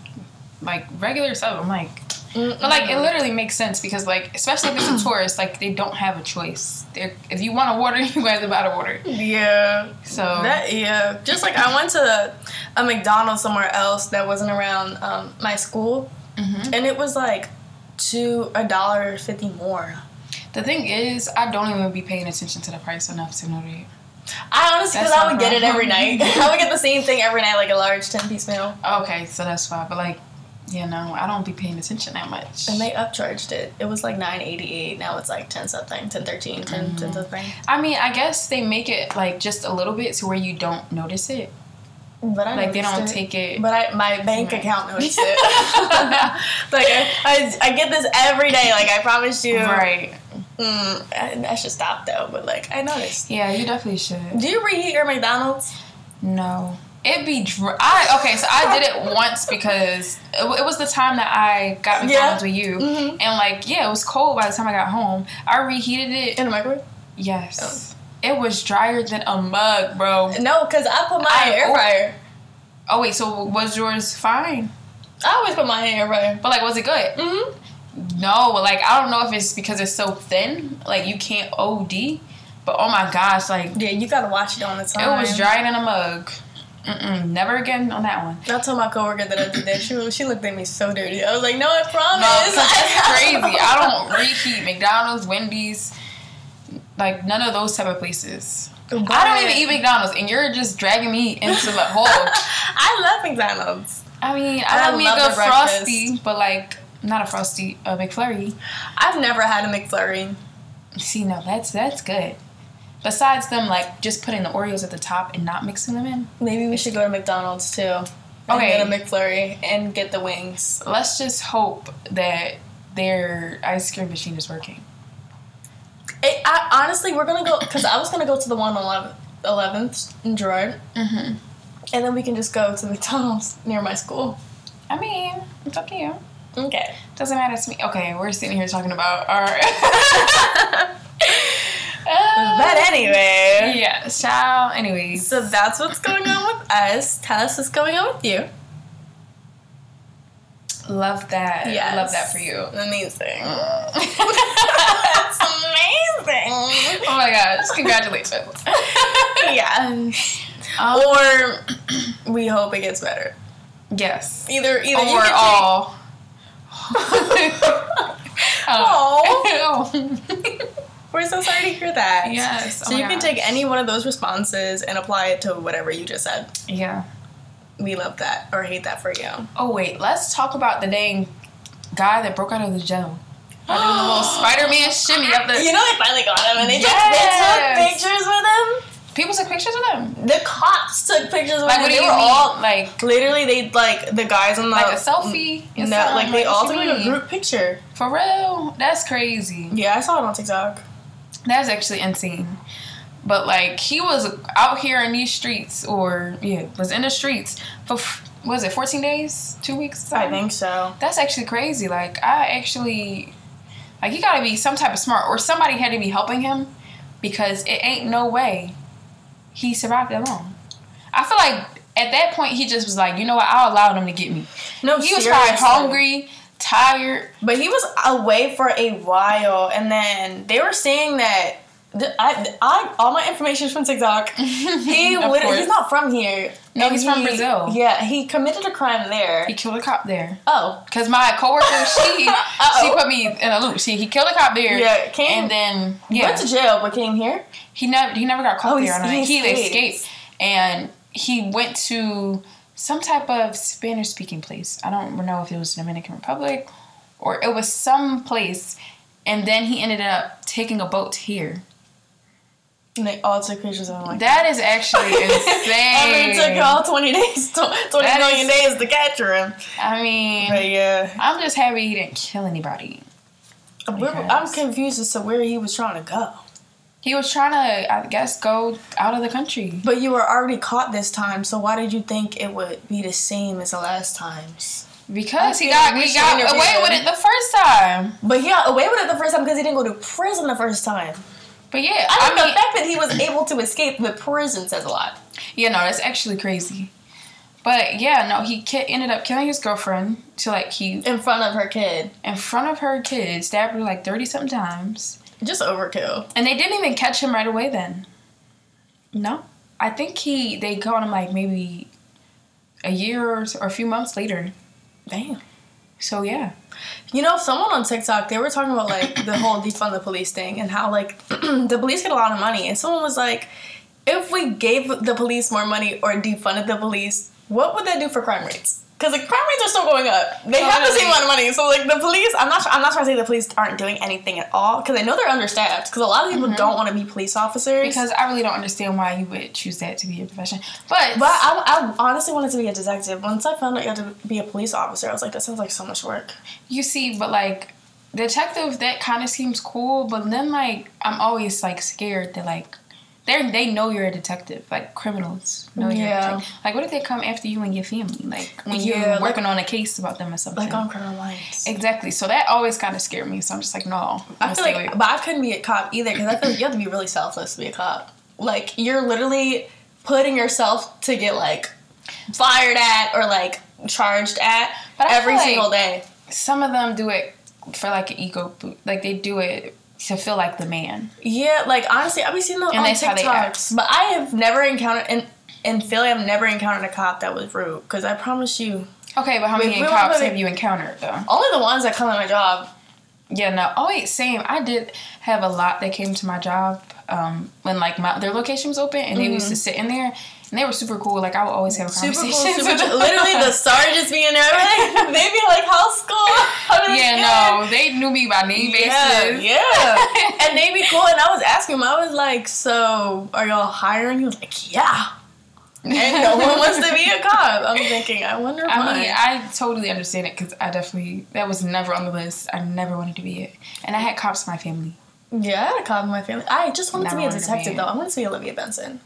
[SPEAKER 1] like regular stuff. I'm like, but like it literally makes sense because like, especially if it's a tourist, like they don't have a choice. They're, if you want a water, [laughs] you have to buy the water.
[SPEAKER 2] Yeah.
[SPEAKER 1] So
[SPEAKER 2] That yeah, just like I went to a McDonald's somewhere else that wasn't around um, my school,
[SPEAKER 1] Mhm.
[SPEAKER 2] and it was like two a dollar fifty more.
[SPEAKER 1] the thing is, I don't even be paying attention to the price enough to know that.
[SPEAKER 2] I honestly, because I would get it every night. [laughs] I would get the same thing every night, like a large ten piece meal,
[SPEAKER 1] Okay, so that's why. But like, you know, I don't be paying attention that much.
[SPEAKER 2] and they upcharged it. It was like nine eighty eight. Now it's like ten something, 10 13, 10, 10 mm-hmm. something.
[SPEAKER 1] I mean, I guess they make it like just a little bit to where you don't notice it.
[SPEAKER 2] But I
[SPEAKER 1] Like they don't
[SPEAKER 2] it.
[SPEAKER 1] take it.
[SPEAKER 2] But I, my bank
[SPEAKER 1] Right.
[SPEAKER 2] account noticed [laughs] it. [laughs] like I, I, I get this every day. Like I promised you.
[SPEAKER 1] right.
[SPEAKER 2] Mm, I, I should stop though. But like I noticed.
[SPEAKER 1] Yeah, you definitely should.
[SPEAKER 2] Do you reheat your McDonald's?
[SPEAKER 1] No. It'd be dry. I okay, so I did it [laughs] once because it, it was the time that I got McDonald's with you,
[SPEAKER 2] Mhm.
[SPEAKER 1] and like yeah, it was cold by the time I got home. I reheated it.
[SPEAKER 2] In the microwave?
[SPEAKER 1] Yes, it was drier than a mug, bro.
[SPEAKER 2] No, because I put my air fryer.
[SPEAKER 1] Oh wait, so was yours fine?
[SPEAKER 2] I always put my air fryer.
[SPEAKER 1] But like, was it good?
[SPEAKER 2] Mm-hmm.
[SPEAKER 1] No, like I don't know if it's because it's so thin, like you can't OD. But oh my gosh, like
[SPEAKER 2] Yeah, you gotta watch it on the time.
[SPEAKER 1] it was drier in a mug. Mm-mm, never again on that one.
[SPEAKER 2] I told my coworker that I did that. She, she looked at me so dirty. I was like, no, I
[SPEAKER 1] No,
[SPEAKER 2] promise.
[SPEAKER 1] 'cause that's [laughs] crazy. I don't reheat McDonald's, Wendy's, like none of those type of places. I don't even eat McDonald's, and you're just dragging me into the hole. [laughs]
[SPEAKER 2] I love McDonald's.
[SPEAKER 1] I mean, I
[SPEAKER 2] I
[SPEAKER 1] love me a good frosty, but like not a frosty, a McFlurry.
[SPEAKER 2] I've never had a McFlurry.
[SPEAKER 1] See, no, that's that's good. Besides them, like just putting the Oreos at the top and not mixing them in.
[SPEAKER 2] Maybe we should go to McDonald's too. And
[SPEAKER 1] Okay.
[SPEAKER 2] Get a McFlurry and get the wings.
[SPEAKER 1] Let's just hope that their ice cream machine is working.
[SPEAKER 2] It, I, honestly, we're gonna go because I was gonna go to the one on 11th in Girard,
[SPEAKER 1] Mm-hmm.
[SPEAKER 2] and then we can just go to McDonald's near my school.
[SPEAKER 1] I mean, it's up to you.
[SPEAKER 2] Okay.
[SPEAKER 1] Doesn't matter to me. Okay, we're sitting here talking about our. [laughs]
[SPEAKER 2] But anyway,
[SPEAKER 1] yeah, So, Anyways,
[SPEAKER 2] so that's what's going on with us. Tell us what's going on with you.
[SPEAKER 1] love that.
[SPEAKER 2] Yes.
[SPEAKER 1] love that for you.
[SPEAKER 2] Amazing. [laughs] That's amazing.
[SPEAKER 1] Oh my gosh! Congratulations. [laughs]
[SPEAKER 2] yeah.
[SPEAKER 1] Um,
[SPEAKER 2] Or [clears throat] we hope it gets better.
[SPEAKER 1] yes.
[SPEAKER 2] Either either
[SPEAKER 1] Or all. Oh. [laughs]
[SPEAKER 2] We're so sorry to hear that.
[SPEAKER 1] yes.
[SPEAKER 2] So
[SPEAKER 1] oh my
[SPEAKER 2] you can
[SPEAKER 1] gosh.
[SPEAKER 2] take any one of those responses and apply it to whatever you just said.
[SPEAKER 1] Yeah.
[SPEAKER 2] We love that or hate that for you.
[SPEAKER 1] Oh wait, let's talk about the dang guy that broke out of the jail. By doing the little Spider-Man shimmy up the.
[SPEAKER 2] You know they finally got him and they,
[SPEAKER 1] Yes.
[SPEAKER 2] took, they took pictures with him.
[SPEAKER 1] People took pictures of them.
[SPEAKER 2] The cops took pictures of
[SPEAKER 1] Like,
[SPEAKER 2] him.
[SPEAKER 1] what do
[SPEAKER 2] they
[SPEAKER 1] you
[SPEAKER 2] were
[SPEAKER 1] mean?
[SPEAKER 2] all
[SPEAKER 1] like,
[SPEAKER 2] literally they like the guys on the
[SPEAKER 1] like a selfie?
[SPEAKER 2] No, like they all took like a group picture.
[SPEAKER 1] For real? That's crazy.
[SPEAKER 2] Yeah, I saw it on TikTok.
[SPEAKER 1] That's actually insane. But like he was out here in these streets, or yeah, was in the streets for was it 14 days, two weeks?
[SPEAKER 2] I think so.
[SPEAKER 1] that's actually crazy. Like I actually, like you got to be some type of smart, or somebody had to be helping him because it ain't no way he survived that long. I feel like at that point he just was like, you know what, I'll allow them to get me.
[SPEAKER 2] No,
[SPEAKER 1] He was probably hungry, tired.
[SPEAKER 2] But he was away for a while, and then they were saying that th- I, I, all my information is from TikTok. [laughs] He, he's not from here.
[SPEAKER 1] No, he's from Brazil.
[SPEAKER 2] Yeah, he committed a crime there.
[SPEAKER 1] He killed a cop there.
[SPEAKER 2] Oh,
[SPEAKER 1] Cause my coworker, she [laughs] she put me in a loop. She he killed a cop there.
[SPEAKER 2] Yeah, came-
[SPEAKER 1] and then yeah,
[SPEAKER 2] went to jail but came here.
[SPEAKER 1] he never he never got caught
[SPEAKER 2] Oh,
[SPEAKER 1] there.
[SPEAKER 2] he
[SPEAKER 1] He
[SPEAKER 2] escaped.
[SPEAKER 1] escaped, and he went to some type of Spanish speaking place. I don't know if it was Dominican Republic or it was some place, and then he ended up taking a boat here.
[SPEAKER 2] And they all took pictures of him like
[SPEAKER 1] That is actually [laughs] insane.
[SPEAKER 2] And it took all 20 days, tw- 20
[SPEAKER 1] That
[SPEAKER 2] million
[SPEAKER 1] is-
[SPEAKER 2] days to capture him.
[SPEAKER 1] I mean,
[SPEAKER 2] But yeah.
[SPEAKER 1] I'm just happy he didn't kill anybody.
[SPEAKER 2] I'm confused as to where he was trying to go.
[SPEAKER 1] He was trying to, I guess, go out of the country.
[SPEAKER 2] But you were already caught this time, so why did you think it would be the same as the last times?
[SPEAKER 1] Because he got he got away with it the first time.
[SPEAKER 2] But he got away with it the first time because he didn't go to prison the first time.
[SPEAKER 1] But yeah,
[SPEAKER 2] I
[SPEAKER 1] I,
[SPEAKER 2] think
[SPEAKER 1] mean,
[SPEAKER 2] the fact that he was able to escape the prison says a lot.
[SPEAKER 1] yeah, no, that's actually crazy. But yeah, no, he ki- ended up killing his girlfriend to like he
[SPEAKER 2] In front of her kid.
[SPEAKER 1] in front of her kids, stabbed her like thirty something times,
[SPEAKER 2] Just overkill.
[SPEAKER 1] and they didn't even catch him right away. Then, no, I think he they caught him like maybe a year or, or a few months later.
[SPEAKER 2] Damn.
[SPEAKER 1] So yeah,
[SPEAKER 2] You know, someone on TikTok, they were talking about like the whole defund the police thing and how like [clears throat] the police get a lot of money. And someone was like, if we gave the police more money or defunded the police, what would that do for crime rates? Because like crime rates are still going up. They have the same amount of money. So like the police, I'm not, I'm not trying to say the police aren't doing anything at all because I know they're understaffed. Because a lot of people mm-hmm. don't want to be police officers.
[SPEAKER 1] because I really don't understand why you would choose that to be your profession. But
[SPEAKER 2] but I, I honestly wanted to be a detective. Once I found out you had to be a police officer, I was like, that sounds like so much work.
[SPEAKER 1] You see, but like detective, that kind of seems cool. But then, like, I'm always like scared that like they they know you're a detective. Like criminals know you're
[SPEAKER 2] Yeah.
[SPEAKER 1] a detective. Like, what if they come after you and your family? Like when
[SPEAKER 2] Yeah,
[SPEAKER 1] you're
[SPEAKER 2] like-
[SPEAKER 1] working on a case about them or something.
[SPEAKER 2] Like on criminal lines.
[SPEAKER 1] exactly. So that always kind of scared me. So I'm just like, no. I'm
[SPEAKER 2] I feel like,
[SPEAKER 1] away.
[SPEAKER 2] but I couldn't be a cop either because I feel like you have to be really selfless to be a cop. Like you're literally putting yourself to get like fired at or like charged at
[SPEAKER 1] But
[SPEAKER 2] every
[SPEAKER 1] feel
[SPEAKER 2] single
[SPEAKER 1] like-
[SPEAKER 2] day.
[SPEAKER 1] some of them do it for like an ego boot. Like they do it to feel like the man.
[SPEAKER 2] Yeah, like honestly, I've been seeing them
[SPEAKER 1] And
[SPEAKER 2] on
[SPEAKER 1] that's how they act.
[SPEAKER 2] TikToks, but I have never encountered in in Philly. I've never encountered a cop that was rude because I promise you,
[SPEAKER 1] Okay, but how many cops have you encountered though?
[SPEAKER 2] only the ones that come at my job.
[SPEAKER 1] Yeah, no. Oh wait, same. I did have a lot that came to my job um, when like my their location was open, and they used to sit in there, and they were super cool. Like I would always have
[SPEAKER 2] Super cool,
[SPEAKER 1] conversations.
[SPEAKER 2] super
[SPEAKER 1] with them.
[SPEAKER 2] Literally, the sergeants be in there. Like, [laughs] they be like, "How's school?"
[SPEAKER 1] Yeah, no, they knew me by name
[SPEAKER 2] Yeah,
[SPEAKER 1] basis.
[SPEAKER 2] yeah. [laughs] and they be cool. And I was asking him, I was like, so are y'all hiring? He was like, yeah. And no one wants to be a cop. I'm thinking, I wonder
[SPEAKER 1] I
[SPEAKER 2] why.
[SPEAKER 1] mean, I totally understand it because I definitely that was never on the list. I never wanted to be it, and I had cops in my family.
[SPEAKER 2] yeah, I had a cop in my family. I just wanted to be a detective,
[SPEAKER 1] be.
[SPEAKER 2] though. I wanted to be Olivia Benson.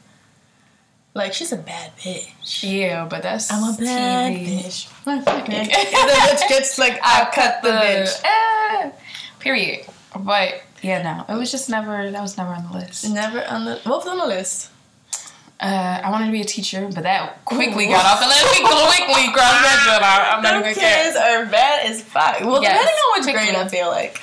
[SPEAKER 2] Like, she's a bad bitch.
[SPEAKER 1] Yeah, but that's
[SPEAKER 2] I'm a bad
[SPEAKER 1] TV.
[SPEAKER 2] bitch. [laughs] and [laughs] the bitch gets like, I cut the bitch.
[SPEAKER 1] Ah, period. But yeah, no, it was just never. That was never on the list.
[SPEAKER 2] Never on the, what was on the list?
[SPEAKER 1] Uh, I wanted to be a teacher, but that quickly got off the list. We [laughs] quickly crossed that shit out. I'm not even
[SPEAKER 2] kids
[SPEAKER 1] kidding.
[SPEAKER 2] are bad as fuck. Well,
[SPEAKER 1] Yes,
[SPEAKER 2] depending on which
[SPEAKER 1] quickly.
[SPEAKER 2] grade, I feel like.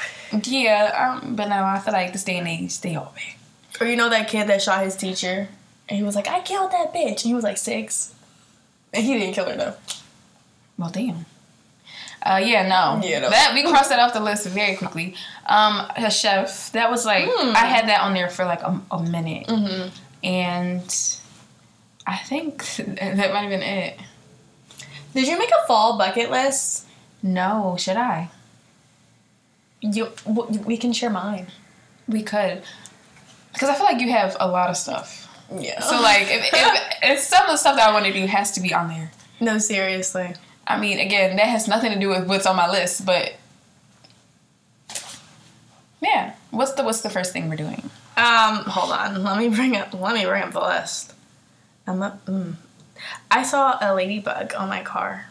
[SPEAKER 1] Yeah, um, but no, I feel like this day and age, they all bad.
[SPEAKER 2] Or you know that kid that shot his teacher, and he was like, "I killed that bitch," and he was like six, and he didn't kill her though.
[SPEAKER 1] Well, damn. Uh, yeah, no.
[SPEAKER 2] Yeah, no.
[SPEAKER 1] That we crossed that off the list very quickly. Um, a chef. That was like
[SPEAKER 2] Hmm.
[SPEAKER 1] I had that on there for like a, a minute,
[SPEAKER 2] Mm-hmm.
[SPEAKER 1] and I think [laughs] that might have been it.
[SPEAKER 2] Did you make a fall bucket list?
[SPEAKER 1] No, should I?
[SPEAKER 2] You, we can share mine.
[SPEAKER 1] We could, because I feel like you have a lot of stuff.
[SPEAKER 2] Yeah.
[SPEAKER 1] So like, if, if, [laughs] if some of the stuff that I want to do has to be on there.
[SPEAKER 2] no, seriously.
[SPEAKER 1] I mean, again, that has nothing to do with what's on my list, but yeah. What's the what's the first thing we're doing?
[SPEAKER 2] Um, hold on. Let me bring up. Let me bring up the list. I'm up. Mm. I saw a ladybug on my car.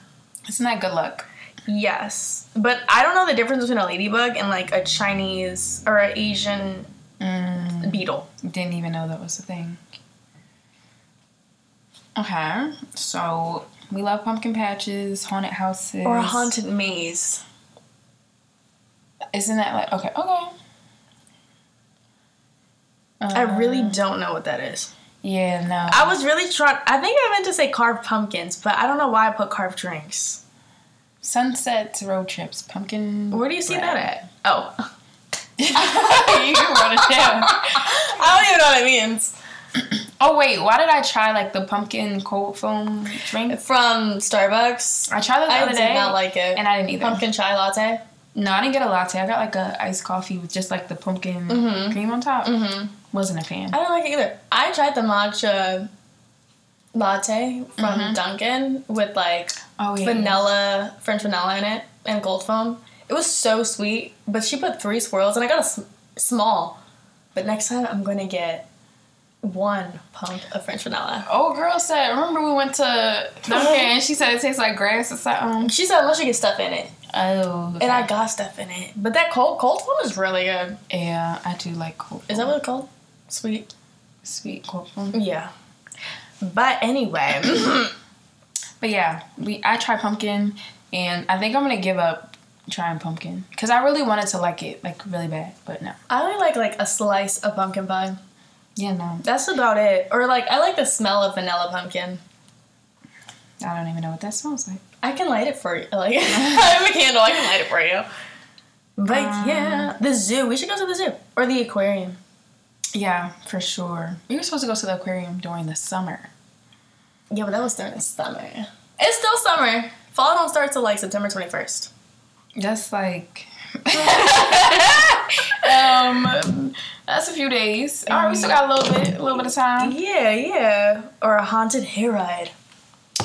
[SPEAKER 1] Isn't that good luck?
[SPEAKER 2] Yes, but I don't know the difference between a ladybug and like a Chinese or an Asian
[SPEAKER 1] Mm,
[SPEAKER 2] beetle.
[SPEAKER 1] didn't even know that was a thing. Okay, so we love pumpkin patches, haunted houses,
[SPEAKER 2] Or a haunted maze.
[SPEAKER 1] Isn't that like okay? Okay.
[SPEAKER 2] I really
[SPEAKER 1] Uh,
[SPEAKER 2] don't know what that is.
[SPEAKER 1] Yeah, no.
[SPEAKER 2] I was really trying. I think I meant to say carved pumpkins, but I don't know why I put carved drinks.
[SPEAKER 1] Sunsets, road trips, pumpkin.
[SPEAKER 2] Where do you see
[SPEAKER 1] bread.
[SPEAKER 2] that at? Oh, [laughs]
[SPEAKER 1] you wrote it down.
[SPEAKER 2] I don't even know what it means. [clears throat]
[SPEAKER 1] Oh wait, why did I try like the pumpkin cold foam drink?
[SPEAKER 2] From Starbucks.
[SPEAKER 1] I tried that the
[SPEAKER 2] I
[SPEAKER 1] other
[SPEAKER 2] did not like it.
[SPEAKER 1] and I didn't either.
[SPEAKER 2] Pumpkin chai latte.
[SPEAKER 1] No, I didn't get a latte. I got like a iced coffee with just like the pumpkin
[SPEAKER 2] Mhm.
[SPEAKER 1] cream on top.
[SPEAKER 2] Mm-hmm.
[SPEAKER 1] Wasn't a fan.
[SPEAKER 2] I don't like it either. I tried the matcha latte from
[SPEAKER 1] Mhm.
[SPEAKER 2] Dunkin' with like
[SPEAKER 1] Oh yeah,
[SPEAKER 2] vanilla, French vanilla in it, and cold foam. It was so sweet, but she put three swirls, and I got a s- small. But next time, I'm gonna get one pump of French vanilla.
[SPEAKER 1] Oh, girl said. Remember we went to Dunkin' [laughs] and she said it tastes like grass or something.
[SPEAKER 2] She said unless you get stuff in it,
[SPEAKER 1] Oh,
[SPEAKER 2] and I got stuff in it. But that cold cold foam is really good.
[SPEAKER 1] yeah, I do like cold.
[SPEAKER 2] Is that what it's called? Sweet.
[SPEAKER 1] sweet cold foam?
[SPEAKER 2] Yeah. But anyway, [coughs]
[SPEAKER 1] But yeah, we I tried pumpkin, and I think I'm gonna give up trying pumpkin because I really wanted to like it like really bad, but no.
[SPEAKER 2] I only like like a slice of pumpkin pie.
[SPEAKER 1] Yeah, no.
[SPEAKER 2] That's about it. Or like I like the smell of vanilla pumpkin.
[SPEAKER 1] I don't even know what that smells like.
[SPEAKER 2] I can light it for you. [laughs] Like [laughs] I have a candle. I can light it for you. But
[SPEAKER 1] Um,
[SPEAKER 2] yeah, the zoo. We should go to the zoo or the aquarium.
[SPEAKER 1] Yeah, for sure. We were supposed to go to the aquarium during the summer.
[SPEAKER 2] Yeah, but that was during the summer. It's still summer. Fall don't start till like September twenty first.
[SPEAKER 1] That's like [laughs] um that's a few days. All right, we still got a little bit a little bit of time.
[SPEAKER 2] Yeah, yeah. Or a haunted hayride.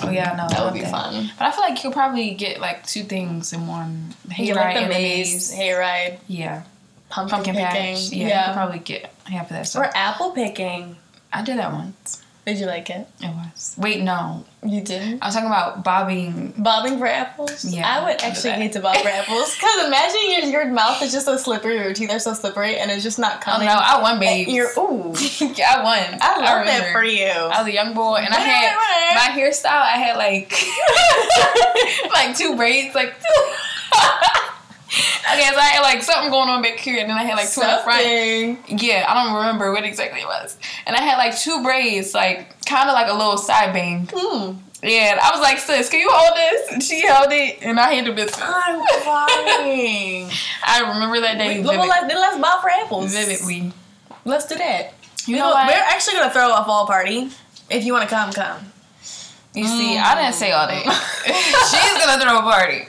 [SPEAKER 1] Oh yeah, no,
[SPEAKER 2] That would be fun.
[SPEAKER 1] But I feel like you could probably get like two things in one. Hayride
[SPEAKER 2] like the maze,
[SPEAKER 1] maze.
[SPEAKER 2] hayride,
[SPEAKER 1] Yeah,
[SPEAKER 2] pumpkin,
[SPEAKER 1] pumpkin
[SPEAKER 2] picking.
[SPEAKER 1] patch. Yeah,
[SPEAKER 2] yeah.
[SPEAKER 1] probably get half of that
[SPEAKER 2] or apple picking.
[SPEAKER 1] I did that once.
[SPEAKER 2] Did you like it?
[SPEAKER 1] It was. Wait, no.
[SPEAKER 2] You didn't.
[SPEAKER 1] I was talking about bobbing.
[SPEAKER 2] Bobbing for apples?
[SPEAKER 1] Yeah,
[SPEAKER 2] I would actually hate to bob for apples. Because imagine your, your mouth is just so slippery, your teeth are so slippery, and it's just not
[SPEAKER 1] Oh
[SPEAKER 2] coming.
[SPEAKER 1] no, I won, babe.
[SPEAKER 2] You're, ooh. [laughs]
[SPEAKER 1] I won.
[SPEAKER 2] I love that for you.
[SPEAKER 1] I was a young boy, and I had my hairstyle. I had like [laughs] like two braids, like. [laughs] okay, so I had like something going on back here, and then I had like two in the front. Yeah, I don't remember what exactly it was. And I had like two braids, like kind of like a little side bang.
[SPEAKER 2] Mm.
[SPEAKER 1] Yeah, I was like, sis, can you hold this? And she held it, and I handled business.
[SPEAKER 2] I'm [laughs] crying.
[SPEAKER 1] I remember that day
[SPEAKER 2] We- well, let's, then let's bob for apples.
[SPEAKER 1] vividly.
[SPEAKER 2] Let's do that.
[SPEAKER 1] You
[SPEAKER 2] We
[SPEAKER 1] know what?
[SPEAKER 2] We're actually going to throw a fall party. If you want to come, come.
[SPEAKER 1] You see, I didn't say all that. [laughs] She's gonna throw a party,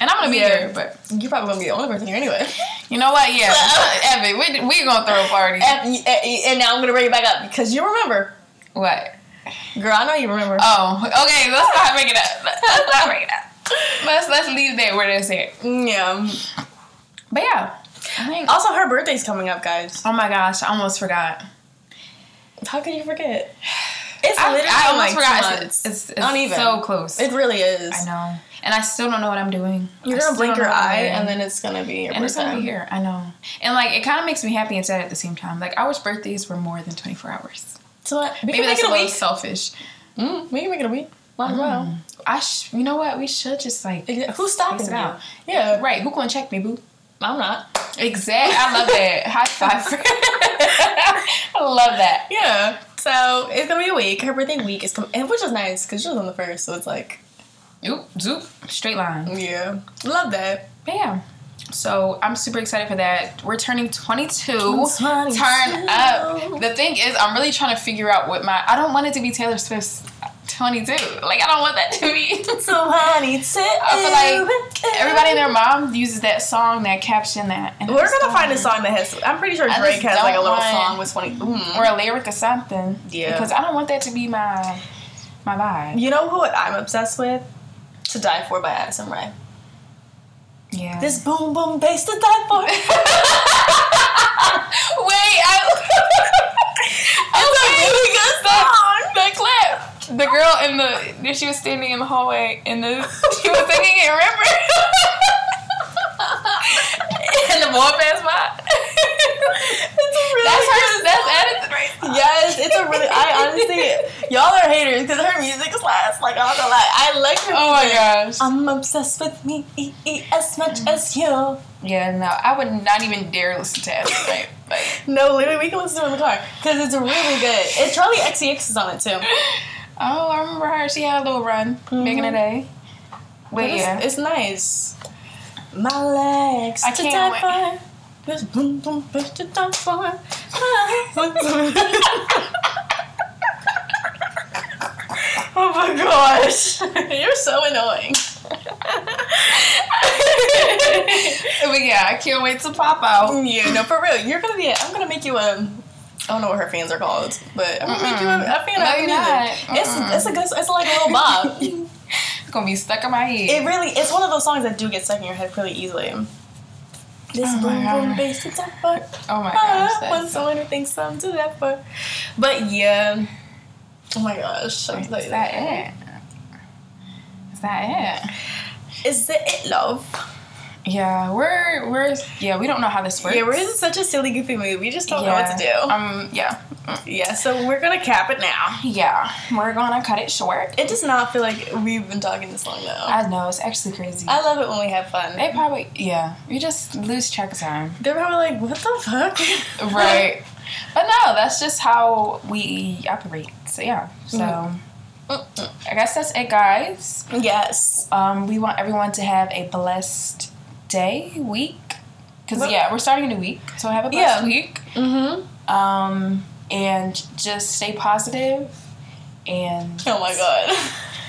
[SPEAKER 1] and I'm gonna be
[SPEAKER 2] Yeah.
[SPEAKER 1] here. But
[SPEAKER 2] You're probably going to be the only person here anyway.
[SPEAKER 1] you know what? Yeah, uh, [laughs] Evan, we we gonna throw a party.
[SPEAKER 2] and, and now I'm going to bring it back up because you remember.
[SPEAKER 1] What?
[SPEAKER 2] Girl, I know you remember.
[SPEAKER 1] Oh, okay. Let's not bring it up. Let's not bring it up. Let's let's leave that where it's at.
[SPEAKER 2] yeah.
[SPEAKER 1] But yeah.
[SPEAKER 2] Also, her birthday's coming up, guys.
[SPEAKER 1] Oh my gosh, I almost forgot.
[SPEAKER 2] How could you forget? [sighs] It's
[SPEAKER 1] I,
[SPEAKER 2] literally
[SPEAKER 1] I almost
[SPEAKER 2] like
[SPEAKER 1] forgot. It's, it's, it's
[SPEAKER 2] Not even.
[SPEAKER 1] so close.
[SPEAKER 2] It really is.
[SPEAKER 1] I know, and I still don't know what I'm doing.
[SPEAKER 2] You're
[SPEAKER 1] I
[SPEAKER 2] gonna blink your
[SPEAKER 1] know what I'm
[SPEAKER 2] eye, and then it's gonna be your
[SPEAKER 1] and it's gonna be here. I know, and like it kind of makes me happy and sad at the same time. Like I wish birthdays were more than 24 hours.
[SPEAKER 2] So what? We
[SPEAKER 1] Maybe that's
[SPEAKER 2] it
[SPEAKER 1] a little
[SPEAKER 2] week.
[SPEAKER 1] selfish.
[SPEAKER 2] Mm, we can make it a week. Might as well.
[SPEAKER 1] I sh- you know what? We should just like
[SPEAKER 2] Who's stopping
[SPEAKER 1] Space it
[SPEAKER 2] you?
[SPEAKER 1] out.
[SPEAKER 2] Yeah,
[SPEAKER 1] right. Who gonna check me, boo?
[SPEAKER 2] I'm not.
[SPEAKER 1] Exactly. I love that. [laughs] High five. [laughs] I love that.
[SPEAKER 2] Yeah. So it's gonna be a week. Her birthday week is coming, which is nice because she was on the first, so it's like,
[SPEAKER 1] Oop, zoop, straight line.
[SPEAKER 2] yeah, love that.
[SPEAKER 1] But yeah. So I'm super excited for that. We're turning 22.
[SPEAKER 2] 22.
[SPEAKER 1] Turn up. The thing is, I'm really trying to figure out what my. I don't want it to be Taylor Swift's 22. Like I don't want that to be.
[SPEAKER 2] So honey, sit.
[SPEAKER 1] I feel like everybody and their mom uses that song, that caption, that. And
[SPEAKER 2] We're gonna find a song that has. I'm pretty sure Drake has like a little song with 20. Mm.
[SPEAKER 1] or a lyric or something.
[SPEAKER 2] Yeah.
[SPEAKER 1] Because I don't want that to be my my vibe.
[SPEAKER 2] You know who I'm obsessed with? To Die For by Addison Rae.
[SPEAKER 1] Yeah.
[SPEAKER 2] This boom boom bass to die for. [laughs]
[SPEAKER 1] Wait, [laughs] I. it's a really good song. The clip. The girl in the she was standing in the hallway and the she was singing it. Remember? [laughs] and the boy passed by.
[SPEAKER 2] It's a really
[SPEAKER 1] That's her. That's Addison right
[SPEAKER 2] Yes, it's a really. I honestly, [laughs] Y'all are haters because her music is last. Like I'm not gonna lie, I like her. Music.
[SPEAKER 1] Oh my gosh.
[SPEAKER 2] I'm obsessed with me e- e- as much as you.
[SPEAKER 1] Yeah, no, I would not even dare listen to? Like, [laughs]
[SPEAKER 2] No, literally, we can listen to it in the car because it's really good. And Charli XCX is on it too. [laughs]
[SPEAKER 1] oh, I remember her. She had a little run back in the
[SPEAKER 2] Mhm.
[SPEAKER 1] day. But
[SPEAKER 2] But it's,
[SPEAKER 1] yeah,
[SPEAKER 2] it's nice. My legs
[SPEAKER 1] I can't
[SPEAKER 2] die boom boom bitch to die for. oh my gosh, [laughs] you're so annoying. [laughs]
[SPEAKER 1] but yeah, I can't wait to pop out.
[SPEAKER 2] yeah, no, for real. You're gonna be. A, I'm gonna make you a. I don't know what her fans are called, but I'm gonna make you a, a fan
[SPEAKER 1] No,
[SPEAKER 2] of her
[SPEAKER 1] you're not.
[SPEAKER 2] It's it's a good. It's like a little bob. [laughs]
[SPEAKER 1] It's gonna be stuck in my head.
[SPEAKER 2] It really, it's one of those songs that do get stuck in your head pretty easily. This
[SPEAKER 1] Oh
[SPEAKER 2] boom boom bass it's up for
[SPEAKER 1] oh my gosh,
[SPEAKER 2] ah, when
[SPEAKER 1] that's
[SPEAKER 2] someone who thinks I'm to that for. But yeah, oh my gosh, I'll
[SPEAKER 1] Is
[SPEAKER 2] tell you
[SPEAKER 1] that it? Is that it?
[SPEAKER 2] Is it it, love?
[SPEAKER 1] Yeah, we're we're yeah, we don't know how this works.
[SPEAKER 2] Yeah, we're in such a silly, goofy mood. We just don't know what to do.
[SPEAKER 1] Um, yeah,
[SPEAKER 2] yeah, so we're gonna cap it now.
[SPEAKER 1] yeah, we're gonna cut it short.
[SPEAKER 2] It does not feel like we've been talking this long though.
[SPEAKER 1] I know it's actually crazy.
[SPEAKER 2] I love it when we have fun.
[SPEAKER 1] they probably yeah, we just lose track of time.
[SPEAKER 2] They're probably like, what the fuck? [laughs]
[SPEAKER 1] Right. But no, that's just how we operate. So yeah. So
[SPEAKER 2] Mm-mm.
[SPEAKER 1] I guess that's it, guys.
[SPEAKER 2] yes.
[SPEAKER 1] Um, we want everyone to have a blessed day, week. Cause
[SPEAKER 2] Well-
[SPEAKER 1] yeah, we're starting a new week, so have a blessed
[SPEAKER 2] Yeah.
[SPEAKER 1] week.
[SPEAKER 2] Mm-hmm.
[SPEAKER 1] Um, and just stay positive and
[SPEAKER 2] Oh my god.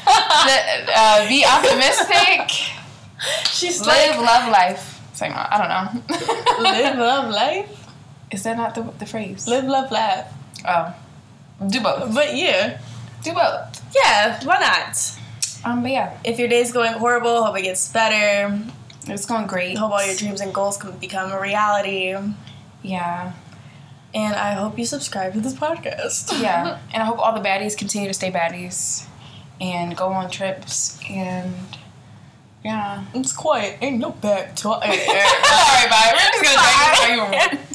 [SPEAKER 2] [laughs]
[SPEAKER 1] uh, be optimistic. [laughs]
[SPEAKER 2] She's
[SPEAKER 1] live,
[SPEAKER 2] like,
[SPEAKER 1] love, life. Same. I don't know. [laughs]
[SPEAKER 2] live, love, life.
[SPEAKER 1] Is that not the the phrase?
[SPEAKER 2] Live, love, laugh.
[SPEAKER 1] Oh, do both.
[SPEAKER 2] But yeah.
[SPEAKER 1] Do both.
[SPEAKER 2] Yeah, why not?
[SPEAKER 1] Um, but yeah,
[SPEAKER 2] If your day's going horrible, hope it gets better.
[SPEAKER 1] it's going great.
[SPEAKER 2] Hope all your dreams and goals can become a reality.
[SPEAKER 1] Yeah,
[SPEAKER 2] And I hope you subscribe to this podcast. [laughs]
[SPEAKER 1] yeah, and I hope all the baddies continue to stay baddies, and go on trips and yeah.
[SPEAKER 2] It's quiet. Ain't no back to
[SPEAKER 1] All right, [laughs] bye. We're just gonna this argument.